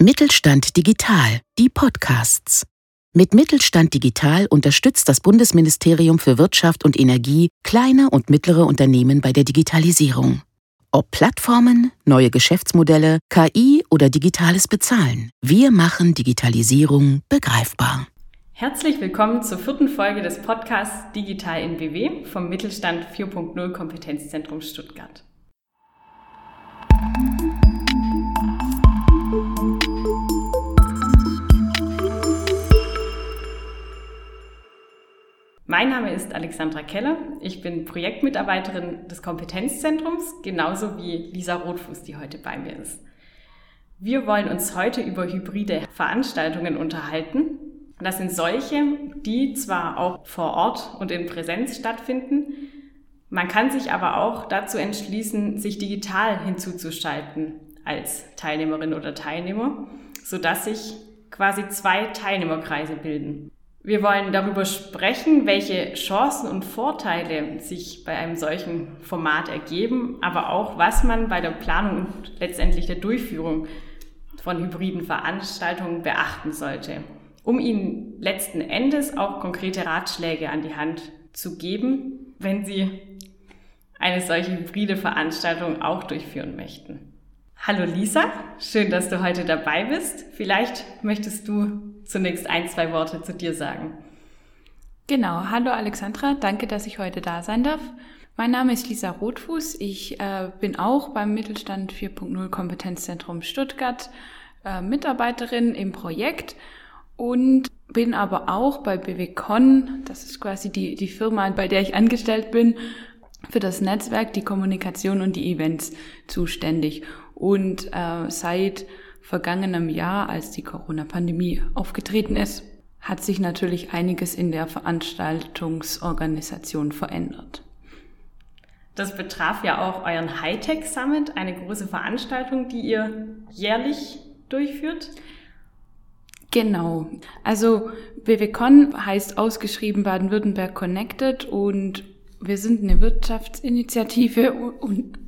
Mittelstand Digital, die Podcasts. Mit Mittelstand Digital unterstützt das Bundesministerium für Wirtschaft und Energie kleine und mittlere Unternehmen bei der Digitalisierung. Ob Plattformen, neue Geschäftsmodelle, KI oder digitales Bezahlen, wir machen Digitalisierung begreifbar. Herzlich willkommen zur vierten Folge des Podcasts Digital in BW vom Mittelstand 4.0 Kompetenzzentrum Stuttgart. Mein Name ist Alexandra Keller. Ich bin Projektmitarbeiterin des Kompetenzzentrums, genauso wie Lisa Rotfuß, die heute bei mir ist. Wir wollen uns heute über hybride Veranstaltungen unterhalten. Das sind solche, die zwar auch vor Ort und in Präsenz stattfinden, man kann sich aber auch dazu entschließen, sich digital hinzuzuschalten als Teilnehmerin oder Teilnehmer, sodass sich quasi zwei Teilnehmerkreise bilden. Wir wollen darüber sprechen, welche Chancen und Vorteile sich bei einem solchen Format ergeben, aber auch, was man bei der Planung und letztendlich der Durchführung von hybriden Veranstaltungen beachten sollte, um Ihnen letzten Endes auch konkrete Ratschläge an die Hand zu geben, wenn Sie eine solche hybride Veranstaltung auch durchführen möchten. Hallo Lisa, schön, dass du heute dabei bist. Vielleicht möchtest du zunächst ein, zwei Worte zu dir sagen. Genau, hallo Alexandra, danke, dass ich heute da sein darf. Mein Name ist Lisa Rotfuß. Ich äh, bin auch beim Mittelstand 4.0 Kompetenzzentrum Stuttgart äh, Mitarbeiterin im Projekt und bin aber auch bei BWCon, das ist quasi die, die Firma, bei der ich angestellt bin, für das Netzwerk, die Kommunikation und die Events zuständig. Und äh, seit vergangenem Jahr, als die Corona-Pandemie aufgetreten ist, hat sich natürlich einiges in der Veranstaltungsorganisation verändert. Das betraf ja auch euren Hightech Summit, eine große Veranstaltung, die ihr jährlich durchführt. Genau. Also BWCon heißt ausgeschrieben Baden-Württemberg Connected und wir sind eine Wirtschaftsinitiative und,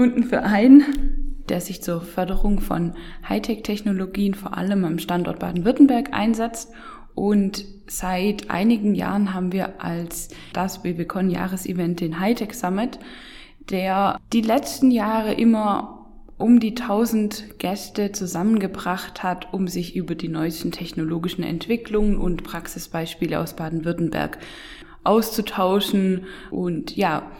und ein Verein, der sich zur Förderung von Hightech-Technologien vor allem am Standort Baden-Württemberg einsetzt. Und seit einigen Jahren haben wir als das BBCon Jahresevent den Hightech Summit, der die letzten Jahre immer um die 1000 Gäste zusammengebracht hat, um sich über die neuesten technologischen Entwicklungen und Praxisbeispiele aus Baden-Württemberg auszutauschen. Und ja,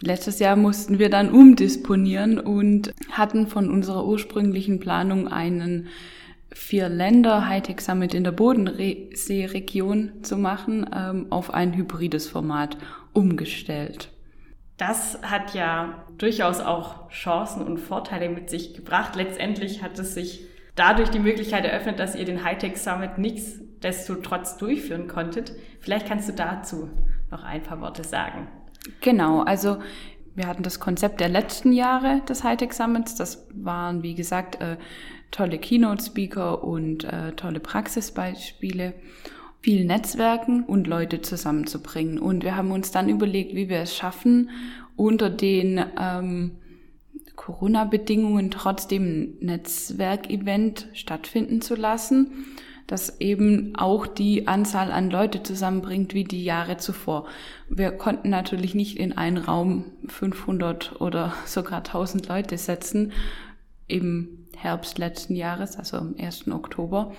letztes Jahr mussten wir dann umdisponieren und hatten von unserer ursprünglichen Planung einen vier Länder Hightech Summit in der Bodensee-Region zu machen, ähm, auf ein hybrides Format umgestellt. Das hat ja durchaus auch Chancen und Vorteile mit sich gebracht. Letztendlich hat es sich dadurch die Möglichkeit eröffnet, dass ihr den Hightech Summit nichtsdestotrotz durchführen konntet. Vielleicht kannst du dazu noch ein paar Worte sagen. Genau, also wir hatten das Konzept der letzten Jahre des Hightech Summits. Das waren, wie gesagt, äh, tolle Keynote-Speaker und äh, tolle Praxisbeispiele viel Netzwerken und Leute zusammenzubringen. Und wir haben uns dann überlegt, wie wir es schaffen, unter den ähm, Corona-Bedingungen trotzdem ein Netzwerkevent stattfinden zu lassen, das eben auch die Anzahl an Leute zusammenbringt wie die Jahre zuvor. Wir konnten natürlich nicht in einen Raum 500 oder sogar 1000 Leute setzen im Herbst letzten Jahres, also am 1. Oktober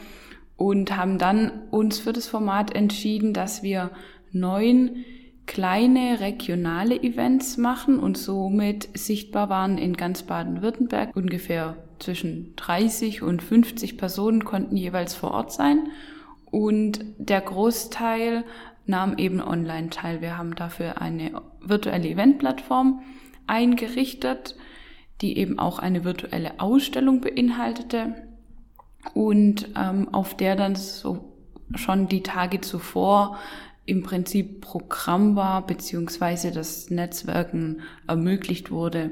und haben dann uns für das Format entschieden, dass wir neun kleine regionale Events machen und somit sichtbar waren in ganz Baden-Württemberg. Ungefähr zwischen 30 und 50 Personen konnten jeweils vor Ort sein und der Großteil nahm eben online teil. Wir haben dafür eine virtuelle Eventplattform eingerichtet, die eben auch eine virtuelle Ausstellung beinhaltete und ähm, auf der dann so schon die Tage zuvor im Prinzip Programm war, beziehungsweise das Netzwerken ermöglicht wurde.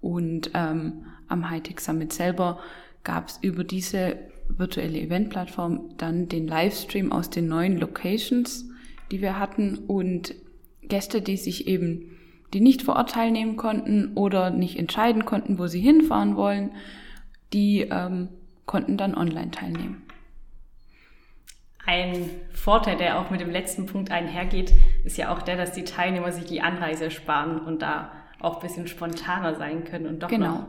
Und ähm, am Hightech Summit selber gab es über diese virtuelle Eventplattform dann den Livestream aus den neuen Locations, die wir hatten und Gäste, die sich eben die nicht vor Ort teilnehmen konnten oder nicht entscheiden konnten, wo sie hinfahren wollen, die ähm, konnten dann online teilnehmen. Ein Vorteil, der auch mit dem letzten Punkt einhergeht, ist ja auch der, dass die Teilnehmer sich die Anreise sparen und da auch ein bisschen spontaner sein können und doch genau. noch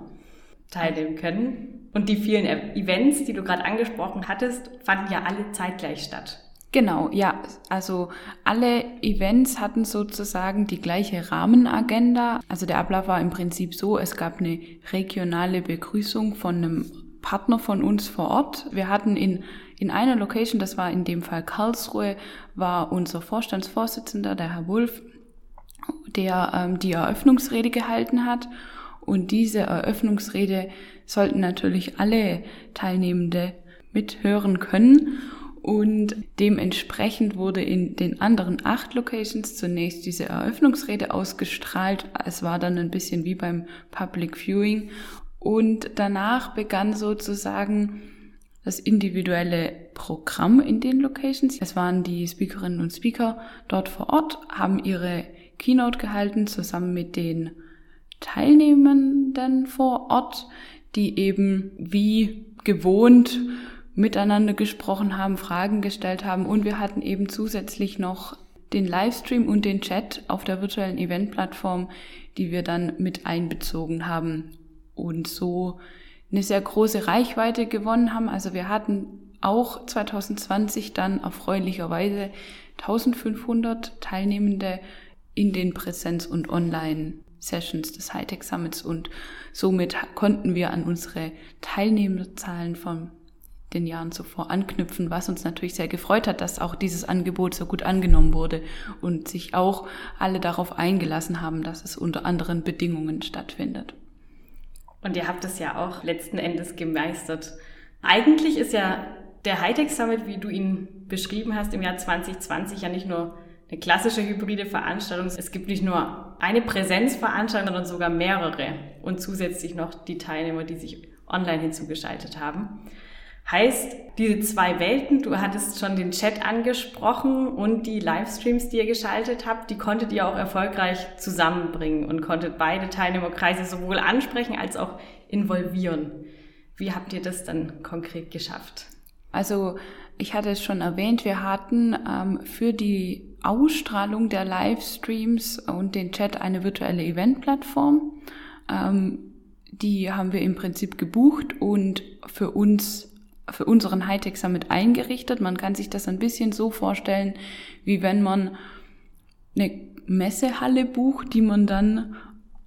teilnehmen können. Und die vielen Events, die du gerade angesprochen hattest, fanden ja alle zeitgleich statt. Genau, ja. Also alle Events hatten sozusagen die gleiche Rahmenagenda. Also der Ablauf war im Prinzip so, es gab eine regionale Begrüßung von einem Partner von uns vor Ort. Wir hatten in, in einer Location, das war in dem Fall Karlsruhe, war unser Vorstandsvorsitzender, der Herr Wulff, der ähm, die Eröffnungsrede gehalten hat. Und diese Eröffnungsrede sollten natürlich alle Teilnehmende mithören können. Und dementsprechend wurde in den anderen acht Locations zunächst diese Eröffnungsrede ausgestrahlt. Es war dann ein bisschen wie beim Public Viewing. Und danach begann sozusagen das individuelle Programm in den Locations. Es waren die Speakerinnen und Speaker dort vor Ort, haben ihre Keynote gehalten zusammen mit den Teilnehmenden vor Ort, die eben wie gewohnt miteinander gesprochen haben, Fragen gestellt haben und wir hatten eben zusätzlich noch den Livestream und den Chat auf der virtuellen Eventplattform, die wir dann mit einbezogen haben und so eine sehr große Reichweite gewonnen haben. Also wir hatten auch 2020 dann erfreulicherweise 1500 Teilnehmende in den Präsenz- und Online-Sessions des Hightech Summits und somit konnten wir an unsere Teilnehmerzahlen vom den Jahren zuvor anknüpfen, was uns natürlich sehr gefreut hat, dass auch dieses Angebot so gut angenommen wurde und sich auch alle darauf eingelassen haben, dass es unter anderen Bedingungen stattfindet. Und ihr habt es ja auch letzten Endes gemeistert. Eigentlich ist ja der Hightech Summit, wie du ihn beschrieben hast, im Jahr 2020 ja nicht nur eine klassische hybride Veranstaltung. Es gibt nicht nur eine Präsenzveranstaltung, sondern sogar mehrere und zusätzlich noch die Teilnehmer, die sich online hinzugeschaltet haben. Heißt, diese zwei Welten, du hattest schon den Chat angesprochen und die Livestreams, die ihr geschaltet habt, die konntet ihr auch erfolgreich zusammenbringen und konntet beide Teilnehmerkreise sowohl ansprechen als auch involvieren. Wie habt ihr das dann konkret geschafft? Also ich hatte es schon erwähnt, wir hatten ähm, für die Ausstrahlung der Livestreams und den Chat eine virtuelle Eventplattform. Ähm, die haben wir im Prinzip gebucht und für uns für unseren Hightech Summit eingerichtet. Man kann sich das ein bisschen so vorstellen, wie wenn man eine Messehalle bucht, die man dann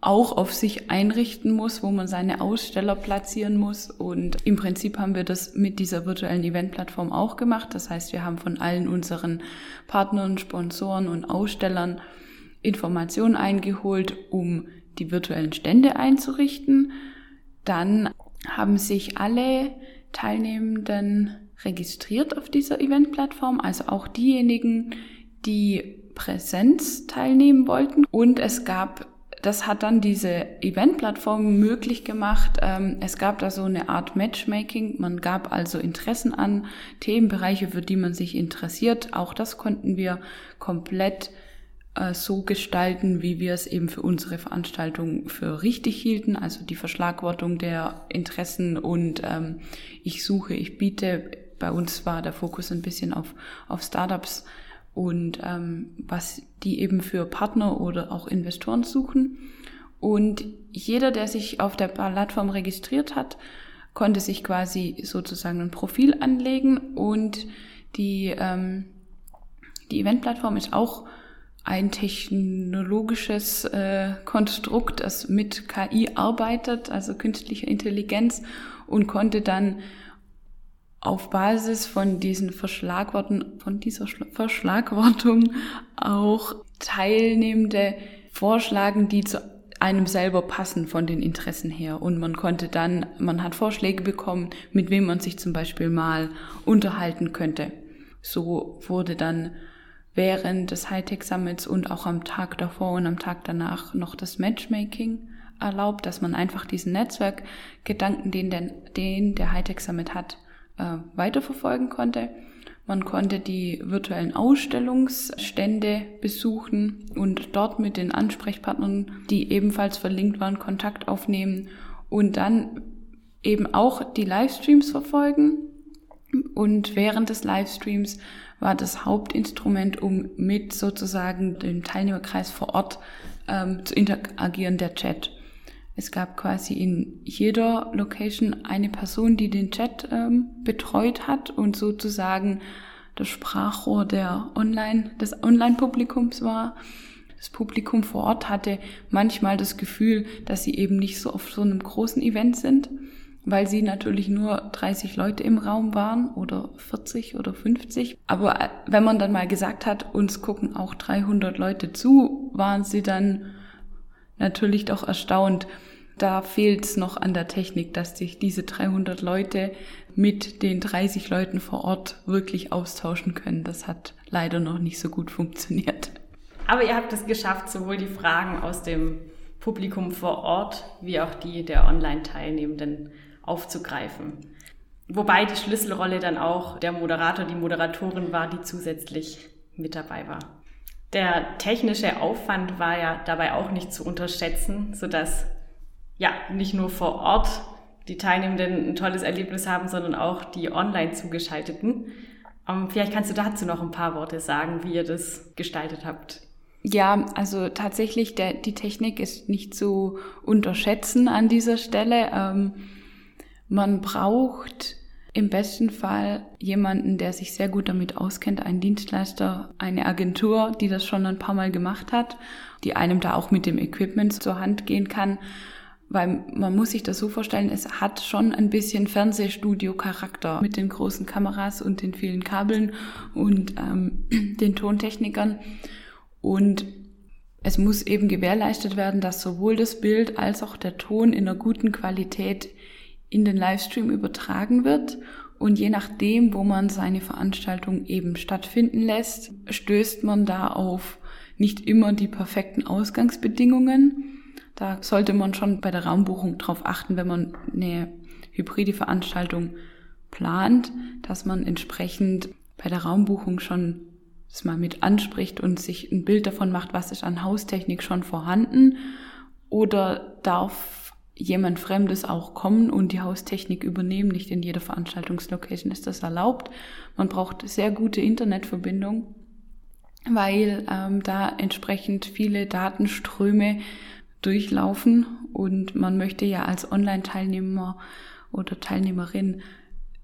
auch auf sich einrichten muss, wo man seine Aussteller platzieren muss. Und im Prinzip haben wir das mit dieser virtuellen Eventplattform auch gemacht. Das heißt, wir haben von allen unseren Partnern, Sponsoren und Ausstellern Informationen eingeholt, um die virtuellen Stände einzurichten. Dann haben sich alle Teilnehmenden registriert auf dieser Eventplattform, also auch diejenigen, die Präsenz teilnehmen wollten. Und es gab, das hat dann diese Eventplattform möglich gemacht. Ähm, es gab da so eine Art Matchmaking. Man gab also Interessen an, Themenbereiche, für die man sich interessiert. Auch das konnten wir komplett äh, so gestalten, wie wir es eben für unsere Veranstaltung für richtig hielten, also die Verschlagwortung der Interessen und ähm, ich suche, ich biete. Bei uns war der Fokus ein bisschen auf, auf Startups und ähm, was die eben für Partner oder auch Investoren suchen. Und jeder, der sich auf der Plattform registriert hat, konnte sich quasi sozusagen ein Profil anlegen und die, ähm, die Eventplattform ist auch ein technologisches äh, Konstrukt, das mit KI arbeitet, also künstlicher Intelligenz, und konnte dann auf Basis von diesen Verschlagworten, von dieser Verschlagwortung auch Teilnehmende vorschlagen, die zu einem selber passen von den Interessen her. Und man konnte dann, man hat Vorschläge bekommen, mit wem man sich zum Beispiel mal unterhalten könnte. So wurde dann während des Hightech Summits und auch am Tag davor und am Tag danach noch das Matchmaking erlaubt, dass man einfach diesen Netzwerkgedanken, den, den, den der Hightech Summit hat, äh, weiterverfolgen konnte. Man konnte die virtuellen Ausstellungsstände besuchen und dort mit den Ansprechpartnern, die ebenfalls verlinkt waren, Kontakt aufnehmen und dann eben auch die Livestreams verfolgen. Und während des Livestreams war das Hauptinstrument, um mit sozusagen dem Teilnehmerkreis vor Ort ähm, zu interagieren, der Chat. Es gab quasi in jeder Location eine Person, die den Chat ähm, betreut hat und sozusagen das Sprachrohr der Online, des Online-Publikums war. Das Publikum vor Ort hatte manchmal das Gefühl, dass sie eben nicht so auf so einem großen Event sind, weil sie natürlich nur 30 Leute im Raum waren oder 40 oder 50. Aber äh, wenn man dann mal gesagt hat, uns gucken auch 300 Leute zu, waren sie dann natürlich doch erstaunt. Da fehlt es noch an der Technik, dass sich diese 300 Leute mit den 30 Leuten vor Ort wirklich austauschen können. Das hat leider noch nicht so gut funktioniert. Aber ihr habt es geschafft, sowohl die Fragen aus dem Publikum vor Ort wie auch die der Online-Teilnehmenden aufzugreifen. Wobei die Schlüsselrolle dann auch der Moderator, die Moderatorin war, die zusätzlich mit dabei war. Der technische Aufwand war ja dabei auch nicht zu unterschätzen, sodass ja nicht nur vor Ort die Teilnehmenden ein tolles Erlebnis haben, sondern auch die online zugeschalteten. Um, ähm, vielleicht kannst du dazu noch ein paar Worte sagen, wie ihr das gestaltet habt. Ja, also tatsächlich, der, die Technik ist nicht zu unterschätzen an dieser Stelle. Ähm, man braucht im besten Fall jemanden, der sich sehr gut damit auskennt, einen Dienstleister, eine Agentur, die das schon ein paar Mal gemacht hat, die einem da auch mit dem Equipment zur Hand gehen kann. Weil man muss sich das so vorstellen, es hat schon ein bisschen Fernsehstudio-Charakter mit den großen Kameras und den vielen Kabeln und ähm, den Tontechnikern. Und es muss eben gewährleistet werden, dass sowohl das Bild als auch der Ton in einer guten Qualität in den Livestream übertragen wird. Und je nachdem, wo man seine Veranstaltung eben stattfinden lässt, stößt man da auf nicht immer die perfekten Ausgangsbedingungen. Da sollte man schon bei der Raumbuchung darauf achten, wenn man eine hybride Veranstaltung plant, dass man entsprechend bei der Raumbuchung schon das mal mit anspricht und sich ein Bild davon macht, was ist an Haustechnik schon vorhanden oder darf jemand Fremdes auch kommen und die Haustechnik übernehmen. Nicht in jeder Veranstaltungslocation ist das erlaubt. Man braucht sehr gute Internetverbindung, weil ähm, da entsprechend viele Datenströme durchlaufen und man möchte ja als Online-Teilnehmer oder Teilnehmerin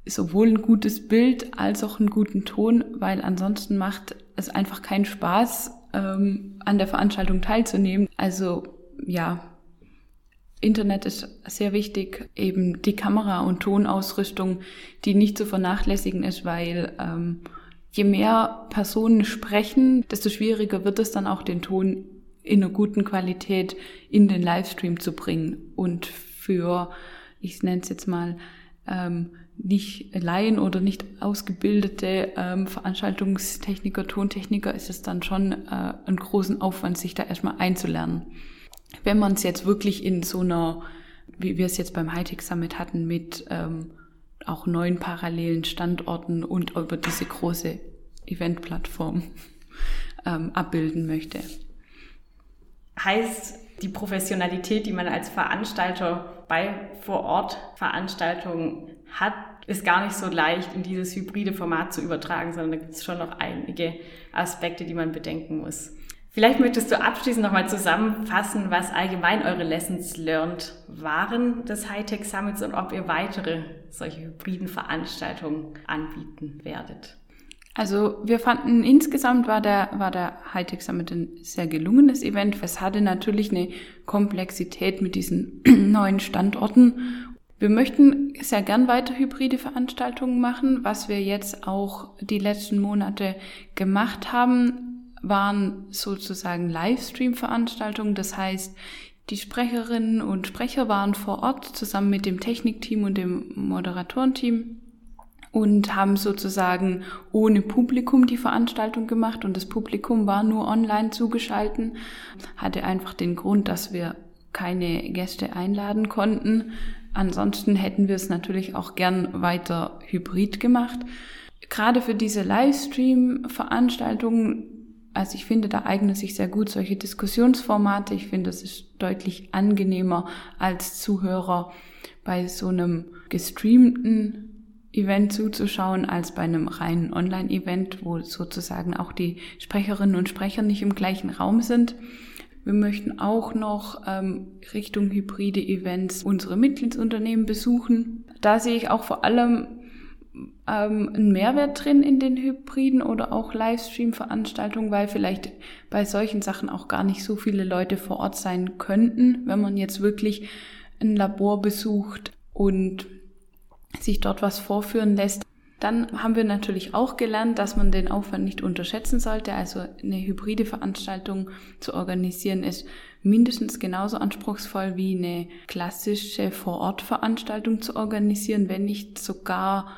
sowohl ein gutes Bild als auch einen guten Ton, weil ansonsten macht es einfach keinen Spaß, ähm, an der Veranstaltung teilzunehmen. Also ja, Internet ist sehr wichtig, eben die Kamera- und Tonausrüstung, die nicht zu vernachlässigen ist, weil ähm, je mehr Personen sprechen, desto schwieriger wird es dann auch, den Ton in einer guten Qualität in den Livestream zu bringen. Und für, ich nenne es jetzt mal, ähm, nicht Laien oder nicht ausgebildete ähm, Veranstaltungstechniker, Tontechniker ist es dann schon äh, einen großen Aufwand, sich da erstmal einzulernen. Wenn man es jetzt wirklich in so einer, wie wir es jetzt beim Hightech Summit hatten, mit ähm, auch neun parallelen Standorten und über diese große Eventplattform ähm, abbilden möchte. Heißt, die Professionalität, die man als Veranstalter bei Vor-Ort-Veranstaltungen hat, ist gar nicht so leicht in dieses hybride Format zu übertragen, sondern da gibt es schon noch einige Aspekte, die man bedenken muss. Vielleicht möchtest du abschließend nochmal zusammenfassen, was allgemein eure Lessons learned waren des Hightech Summits und ob ihr weitere solche hybriden Veranstaltungen anbieten werdet. Also wir fanden insgesamt war der, war der Hightech Summit ein sehr gelungenes Event. Es hatte natürlich eine Komplexität mit diesen neuen Standorten. Wir möchten sehr gern weiter hybride Veranstaltungen machen, was wir jetzt auch die letzten Monate gemacht haben waren sozusagen Livestream-Veranstaltungen. Das heißt, die Sprecherinnen und Sprecher waren vor Ort zusammen mit dem Technikteam und dem Moderatorenteam und haben sozusagen ohne Publikum die Veranstaltung gemacht und das Publikum war nur online zugeschalten, hatte einfach den Grund, dass wir keine Gäste einladen konnten. Ansonsten hätten wir es natürlich auch gern weiter hybrid gemacht. gerade für diese Livestream-Veranstaltungen, also ich finde, da eignen sich sehr gut solche Diskussionsformate. Ich finde, es ist deutlich angenehmer als Zuhörer bei so einem gestreamten Event zuzuschauen als bei einem reinen Online-Event, wo sozusagen auch die Sprecherinnen und Sprecher nicht im gleichen Raum sind. Wir möchten auch noch ähm, Richtung hybride Events unsere Mitgliedsunternehmen besuchen. Da sehe ich auch vor allem ähm, einen Mehrwert drin in den hybriden oder auch Livestream-Veranstaltungen, weil vielleicht bei solchen Sachen auch gar nicht so viele Leute vor Ort sein könnten, wenn man jetzt wirklich ein Labor besucht und sich dort was vorführen lässt. Dann haben wir natürlich auch gelernt, dass man den Aufwand nicht unterschätzen sollte. Also eine hybride Veranstaltung zu organisieren ist mindestens genauso anspruchsvoll wie eine klassische Vor-Ort-Veranstaltung zu organisieren, wenn nicht sogar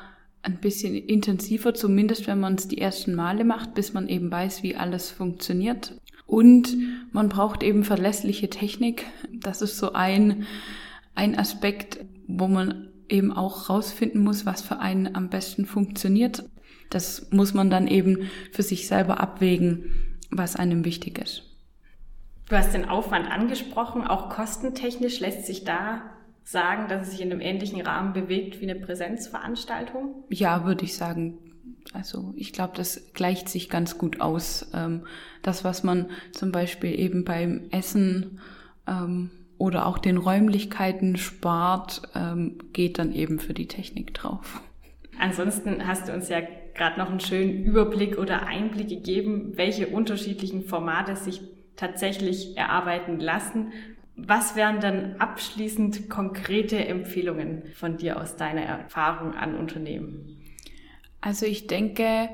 ein bisschen intensiver, zumindest wenn man es die ersten Male macht, bis man eben weiß, wie alles funktioniert. Und man braucht eben verlässliche Technik. Das ist so ein, ein Aspekt, wo man eben auch rausfinden muss, was für einen am besten funktioniert. Das muss man dann eben für sich selber abwägen, was einem wichtig ist. Du hast den Aufwand angesprochen, auch kostentechnisch lässt sich da sagen, dass es sich in einem ähnlichen Rahmen bewegt wie eine Präsenzveranstaltung? Ja, würde ich sagen. Also ich glaube, das gleicht sich ganz gut aus. Ähm, das, was man zum Beispiel eben beim Essen ähm, oder auch den Räumlichkeiten spart, ähm, geht dann eben für die Technik drauf. Ansonsten hast du uns ja gerade noch einen schönen Überblick oder Einblick gegeben, welche unterschiedlichen Formate sich tatsächlich erarbeiten lassen was wären dann abschließend konkrete Empfehlungen von dir aus deiner Erfahrung an Unternehmen? Also ich denke,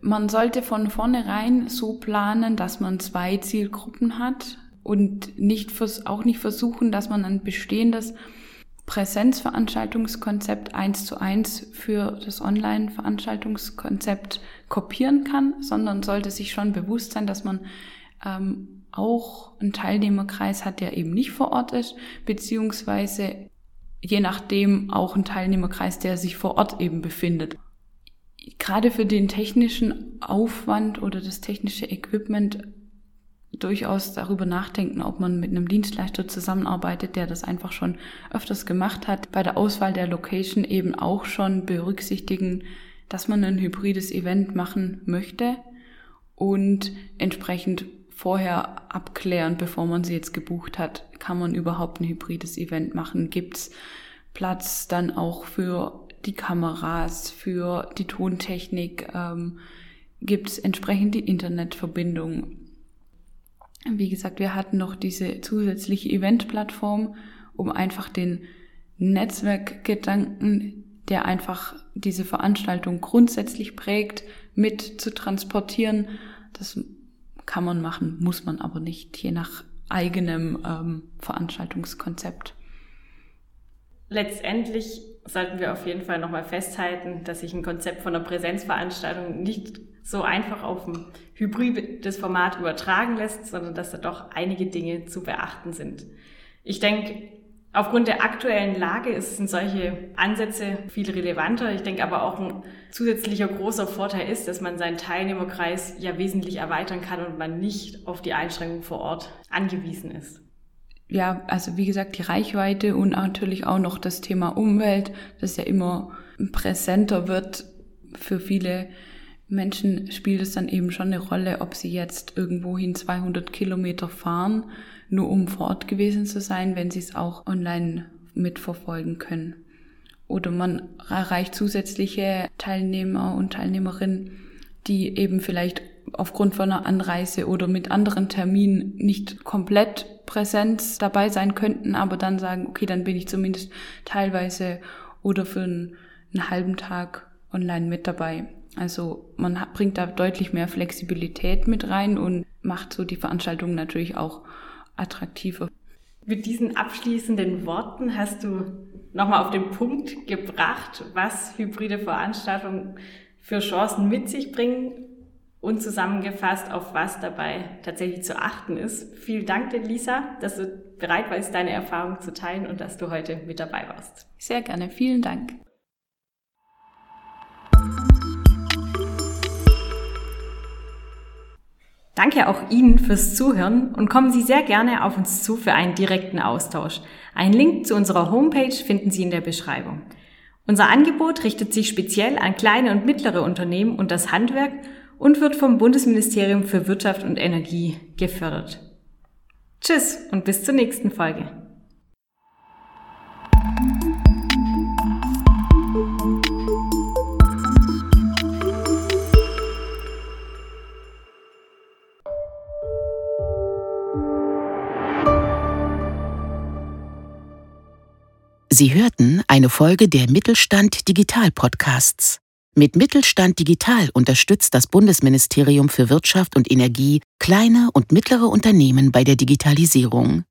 man sollte von vornherein so planen, dass man zwei Zielgruppen hat und nicht, auch nicht versuchen, dass man ein bestehendes Präsenzveranstaltungskonzept eins zu eins für das Online-Veranstaltungskonzept kopieren kann, sondern sollte sich schon bewusst sein, dass man ähm, auch einen Teilnehmerkreis hat, der eben nicht vor Ort ist, beziehungsweise je nachdem auch einen Teilnehmerkreis, der sich vor Ort eben befindet. Gerade für den technischen Aufwand oder das technische Equipment durchaus darüber nachdenken, ob man mit einem Dienstleister zusammenarbeitet, der das einfach schon öfters gemacht hat. Bei der Auswahl der Location eben auch schon berücksichtigen, dass man ein hybrides Event machen möchte und entsprechend vorher abklären, bevor man sie jetzt gebucht hat, kann man überhaupt ein hybrides Event machen? Gibt's Platz dann auch für die Kameras, für die Tontechnik? Ähm, Gibt entsprechend die Internetverbindung? Wie gesagt, wir hatten noch diese zusätzliche Eventplattform, um einfach den Netzwerkgedanken, der einfach diese Veranstaltung grundsätzlich prägt, mit zu transportieren. Das kann man machen, muss man aber nicht, je nach eigenem ähm, Veranstaltungskonzept. Letztendlich sollten wir auf jeden Fall nochmal festhalten, dass sich ein Konzept von einer Präsenzveranstaltung nicht so einfach auf ein hybrides Format übertragen lässt, sondern dass da doch einige Dinge zu beachten sind. Ich denke, Aufgrund der aktuellen Lage sind solche Ansätze viel relevanter. Ich denke aber auch ein zusätzlicher großer Vorteil ist, dass man seinen Teilnehmerkreis ja wesentlich erweitern kann und man nicht auf die Einschränkungen vor Ort angewiesen ist. Ja, also wie gesagt, die Reichweite und natürlich auch noch das Thema Umwelt, das ja immer präsenter wird für viele Menschen spielt es dann eben schon eine Rolle, ob sie jetzt irgendwohin 200 Kilometer fahren nur um vor Ort gewesen zu sein, wenn sie es auch online mitverfolgen können. Oder man erreicht zusätzliche Teilnehmer und Teilnehmerinnen, die eben vielleicht aufgrund von einer Anreise oder mit anderen Terminen nicht komplett Präsenz dabei sein könnten, aber dann sagen, okay, dann bin ich zumindest teilweise oder für einen, einen halben Tag online mit dabei. Also man bringt da deutlich mehr Flexibilität mit rein und macht so die Veranstaltung natürlich auch attraktiver. Mit diesen abschließenden Worten hast du nochmal auf den Punkt gebracht, was hybride Veranstaltungen für Chancen mit sich bringen und zusammengefasst, auf was dabei tatsächlich zu achten ist. Vielen Dank, dir, Lisa, dass du bereit warst, deine Erfahrungen zu teilen und dass du heute mit dabei warst. Sehr gerne. Vielen Dank. Danke auch Ihnen fürs Zuhören und kommen Sie sehr gerne auf uns zu für einen direkten Austausch. Einen Link zu unserer Homepage finden Sie in der Beschreibung. Unser Angebot richtet sich speziell an kleine und mittlere Unternehmen und das Handwerk und wird vom Bundesministerium für Wirtschaft und Energie gefördert. Tschüss und bis zur nächsten Folge. Sie hörten eine Folge der Mittelstand Digital Podcasts. Mit Mittelstand Digital unterstützt das Bundesministerium für Wirtschaft und Energie kleine und mittlere Unternehmen bei der Digitalisierung.